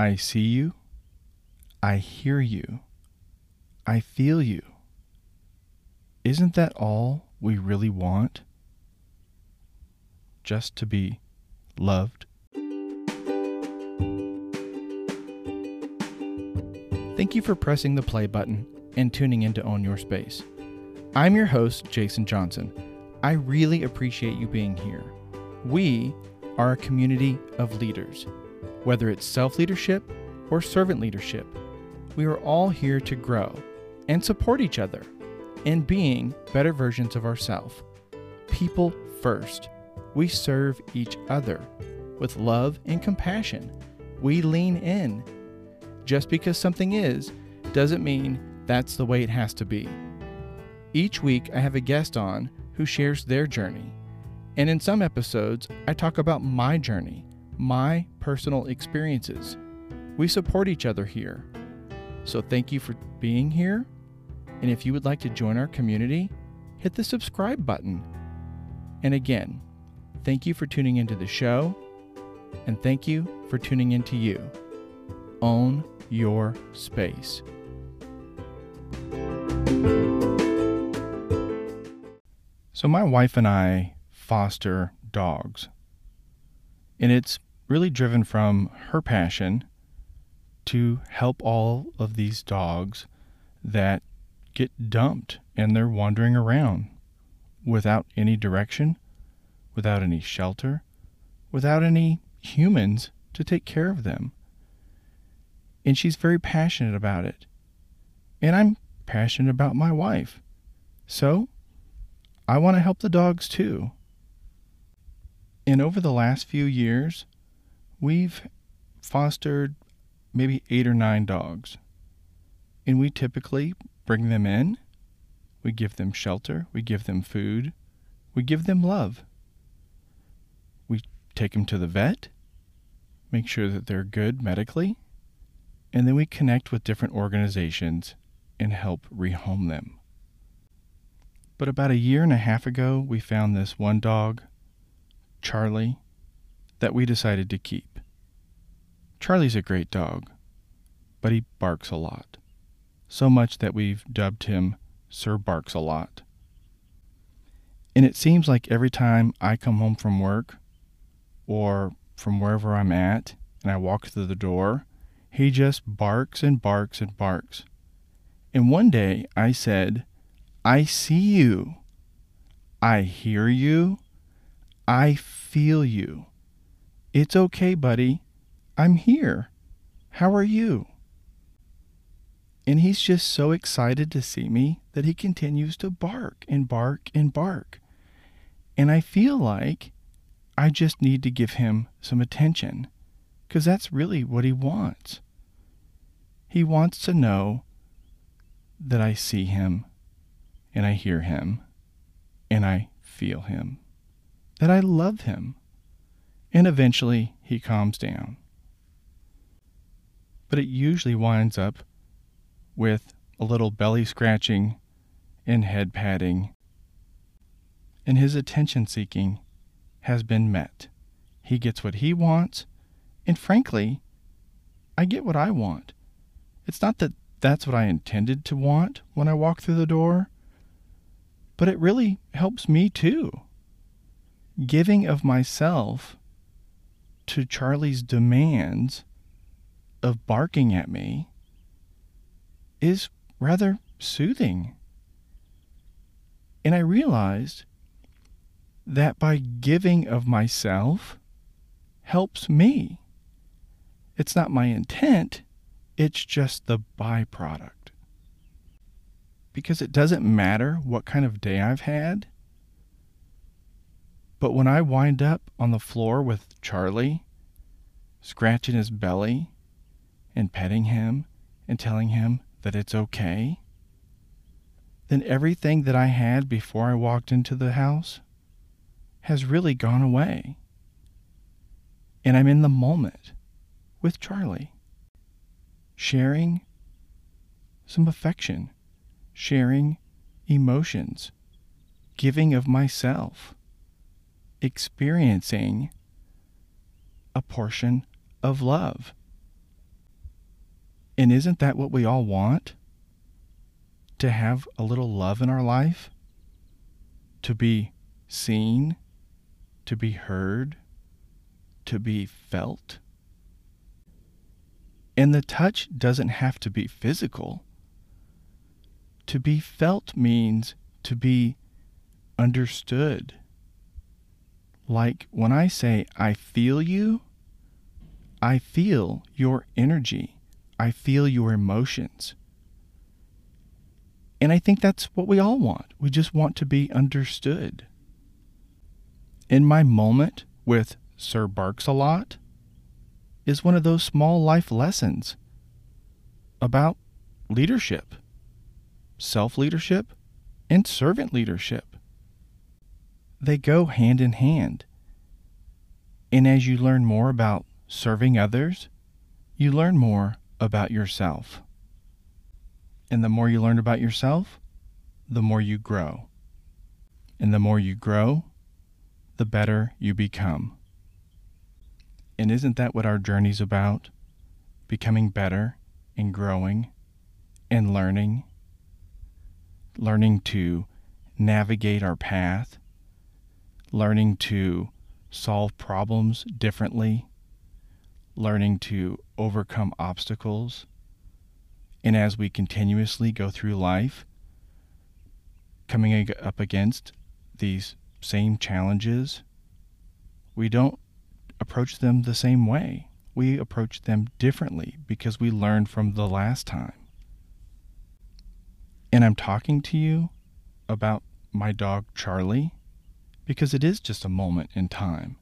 I see you. I hear you. I feel you. Isn't that all we really want? Just to be loved? Thank you for pressing the play button and tuning in to Own Your Space. I'm your host, Jason Johnson. I really appreciate you being here. We are a community of leaders, whether it's self leadership or servant leadership. We are all here to grow and support each other in being better versions of ourselves. People first. We serve each other with love and compassion. We lean in. Just because something is doesn't mean that's the way it has to be. Each week, I have a guest on who shares their journey. And in some episodes, I talk about my journey, my personal experiences. We support each other here. So thank you for being here. And if you would like to join our community, hit the subscribe button. And again, thank you for tuning into the show. And thank you for tuning into you. Own your space. So, my wife and I foster dogs. And it's really driven from her passion to help all of these dogs that get dumped and they're wandering around without any direction, without any shelter, without any humans to take care of them. And she's very passionate about it. And I'm passionate about my wife. So I want to help the dogs too. And over the last few years, we've fostered maybe eight or nine dogs. And we typically bring them in, we give them shelter, we give them food, we give them love. We take them to the vet, make sure that they're good medically, and then we connect with different organizations and help rehome them. But about a year and a half ago, we found this one dog, Charlie, that we decided to keep. Charlie's a great dog, but he barks a lot. So much that we've dubbed him Sir Barks a Lot. And it seems like every time I come home from work or from wherever I'm at and I walk through the door, he just barks and barks and barks. And one day I said, I see you. I hear you. I feel you. It's okay, buddy. I'm here. How are you? And he's just so excited to see me that he continues to bark and bark and bark. And I feel like I just need to give him some attention because that's really what he wants. He wants to know that I see him and I hear him and I feel him, that I love him, and eventually he calms down. But it usually winds up with a little belly scratching and head patting, and his attention seeking has been met. He gets what he wants, and frankly, I get what I want. It's not that that's what I intended to want when I walk through the door but it really helps me too. Giving of myself to Charlie's demands of barking at me is rather soothing. And I realized that by giving of myself helps me. It's not my intent, it's just the byproduct because it doesn't matter what kind of day I've had. But when I wind up on the floor with Charlie, scratching his belly and petting him and telling him that it's okay, then everything that I had before I walked into the house has really gone away. And I'm in the moment with Charlie, sharing some affection sharing emotions, giving of myself, experiencing a portion of love. And isn't that what we all want? To have a little love in our life? To be seen? To be heard? To be felt? And the touch doesn't have to be physical. To be felt means to be understood. Like when I say, I feel you, I feel your energy. I feel your emotions. And I think that's what we all want. We just want to be understood. In my moment with Sir Barks-a-Lot is one of those small life lessons about leadership, self leadership, and servant leadership. They go hand in hand. And as you learn more about serving others, you learn more about yourself. And the more you learn about yourself, the more you grow. And the more you grow, the better you become. And isn't that what our journey's about? Becoming better and growing and learning. Learning to navigate our path. Learning to solve problems differently learning to overcome obstacles. And as we continuously go through life, coming up against these same challenges, we don't approach them the same way. We approach them differently because we learned from the last time. And I'm talking to you about my dog Charlie because it is just a moment in time,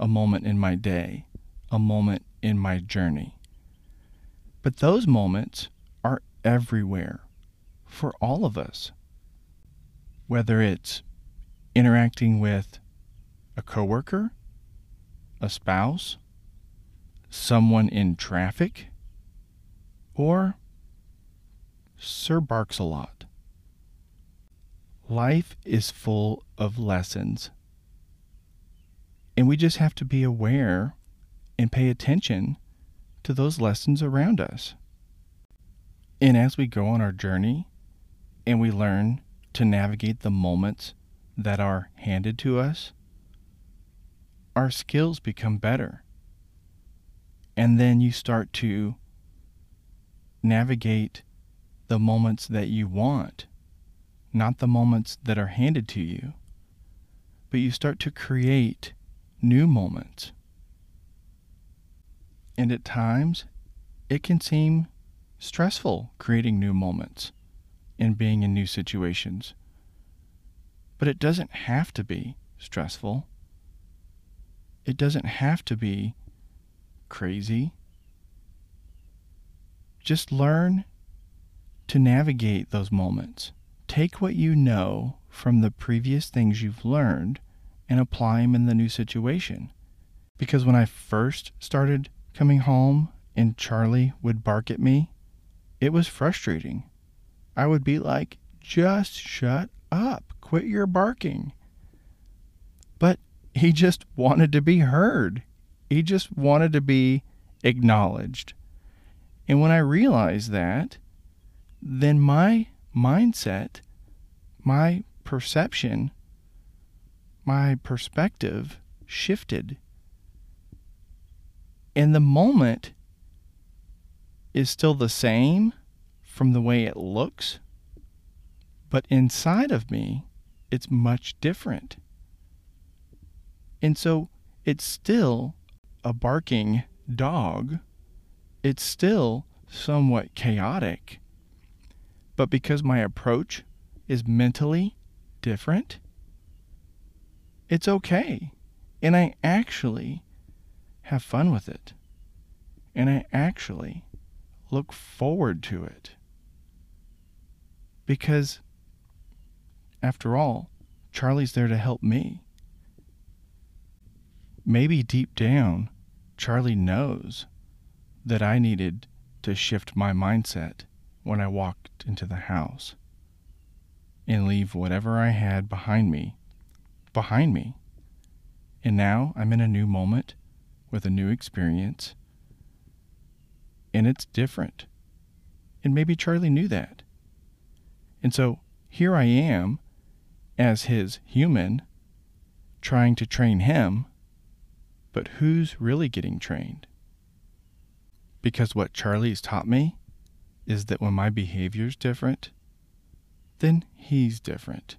a moment in my day a moment in my journey. But those moments are everywhere for all of us. Whether it's interacting with a coworker, a spouse, someone in traffic, or Sir Barks-a-Lot. Life is full of lessons. And we just have to be aware and pay attention to those lessons around us. And as we go on our journey and we learn to navigate the moments that are handed to us, our skills become better. And then you start to navigate the moments that you want, not the moments that are handed to you, but you start to create new moments and at times, it can seem stressful creating new moments and being in new situations. But it doesn't have to be stressful. It doesn't have to be crazy. Just learn to navigate those moments. Take what you know from the previous things you've learned and apply them in the new situation. Because when I first started coming home and Charlie would bark at me, it was frustrating. I would be like, just shut up, quit your barking. But he just wanted to be heard, he just wanted to be acknowledged. And when I realized that, then my mindset, my perception, my perspective shifted and the moment is still the same from the way it looks, but inside of me, it's much different. And so it's still a barking dog. It's still somewhat chaotic. But because my approach is mentally different, it's okay. And I actually have fun with it. And I actually look forward to it. Because, after all, Charlie's there to help me. Maybe deep down, Charlie knows that I needed to shift my mindset when I walked into the house and leave whatever I had behind me behind me. And now I'm in a new moment with a new experience. And it's different. And maybe Charlie knew that. And so here I am as his human trying to train him, but who's really getting trained? Because what Charlie's taught me is that when my behavior's different, then he's different.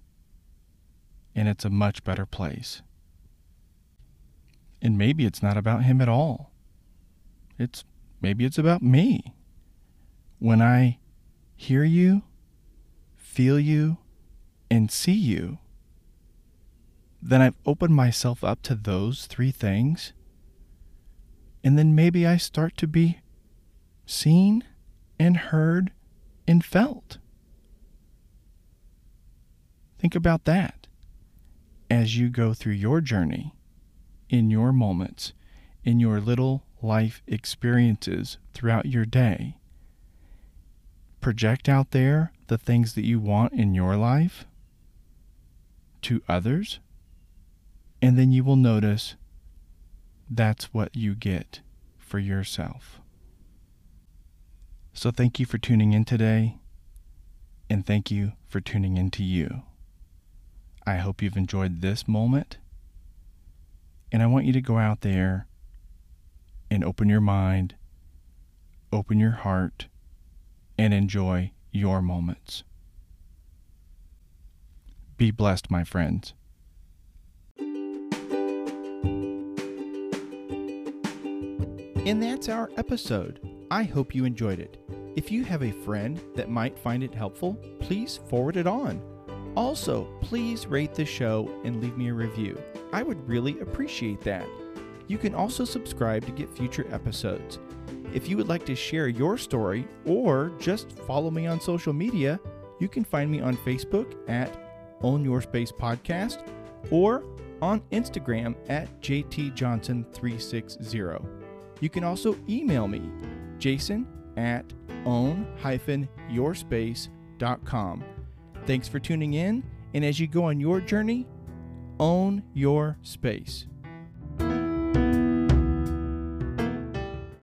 And it's a much better place. And maybe it's not about him at all. It's maybe it's about me. When I hear you, feel you, and see you, then I've opened myself up to those three things. And then maybe I start to be seen and heard and felt. Think about that as you go through your journey, in your moments, in your little life experiences throughout your day. Project out there the things that you want in your life to others, and then you will notice that's what you get for yourself. So, thank you for tuning in today, and thank you for tuning in to you. I hope you've enjoyed this moment, and I want you to go out there and open your mind, open your heart, and enjoy your moments. Be blessed, my friends. And that's our episode. I hope you enjoyed it. If you have a friend that might find it helpful, please forward it on. Also, please rate the show and leave me a review. I would really appreciate that. You can also subscribe to get future episodes. If you would like to share your story or just follow me on social media, you can find me on Facebook at Own Your Space Podcast or on Instagram at JTJohnson360. You can also email me, jason at own-yourspace.com. Thanks for tuning in, and as you go on your journey, own your space.